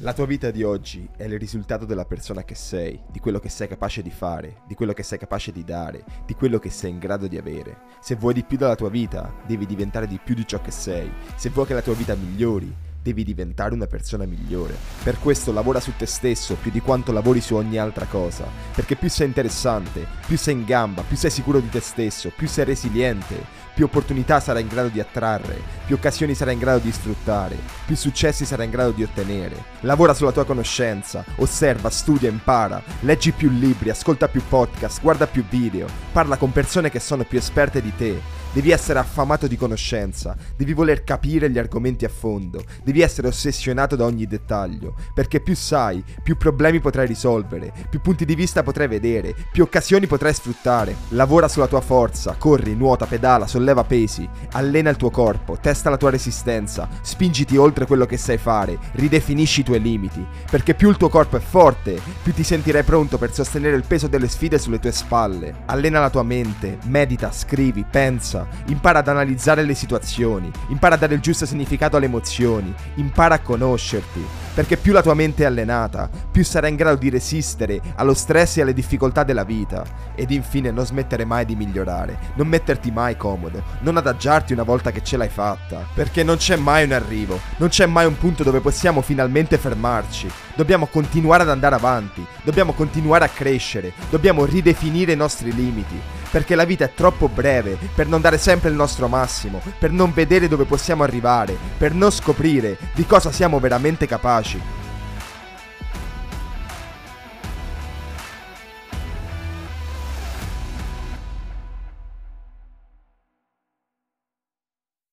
La tua vita di oggi è il risultato della persona che sei, di quello che sei capace di fare, di quello che sei capace di dare, di quello che sei in grado di avere. Se vuoi di più dalla tua vita, devi diventare di più di ciò che sei. Se vuoi che la tua vita migliori, devi diventare una persona migliore. Per questo lavora su te stesso più di quanto lavori su ogni altra cosa, perché più sei interessante, più sei in gamba, più sei sicuro di te stesso, più sei resiliente, più opportunità sarai in grado di attrarre, più occasioni sarai in grado di sfruttare, più successi sarai in grado di ottenere. Lavora sulla tua conoscenza, osserva, studia, impara, leggi più libri, ascolta più podcast, guarda più video, parla con persone che sono più esperte di te. Devi essere affamato di conoscenza, devi voler capire gli argomenti a fondo, devi essere ossessionato da ogni dettaglio, perché più sai, più problemi potrai risolvere, più punti di vista potrai vedere, più occasioni potrai sfruttare. Lavora sulla tua forza, corri, nuota, pedala, solleva pesi, allena il tuo corpo, testa la tua resistenza, spingiti oltre quello che sai fare, ridefinisci i tuoi limiti, perché più il tuo corpo è forte, più ti sentirai pronto per sostenere il peso delle sfide sulle tue spalle. Allena la tua mente, medita, scrivi, pensa, impara ad analizzare le situazioni, impara a dare il giusto significato alle emozioni, impara a conoscerti, perché più la tua mente è allenata, più sarai in grado di resistere allo stress e alle difficoltà della vita. Ed infine non smettere mai di migliorare, non metterti mai comodo, non adagiarti una volta che ce l'hai fatta, perché non c'è mai un arrivo, non c'è mai un punto dove possiamo finalmente fermarci. Dobbiamo continuare ad andare avanti, dobbiamo continuare a crescere, dobbiamo ridefinire i nostri limiti, perché la vita è troppo breve per non dare sempre il nostro massimo, per non vedere dove possiamo arrivare, per non scoprire di cosa siamo veramente capaci.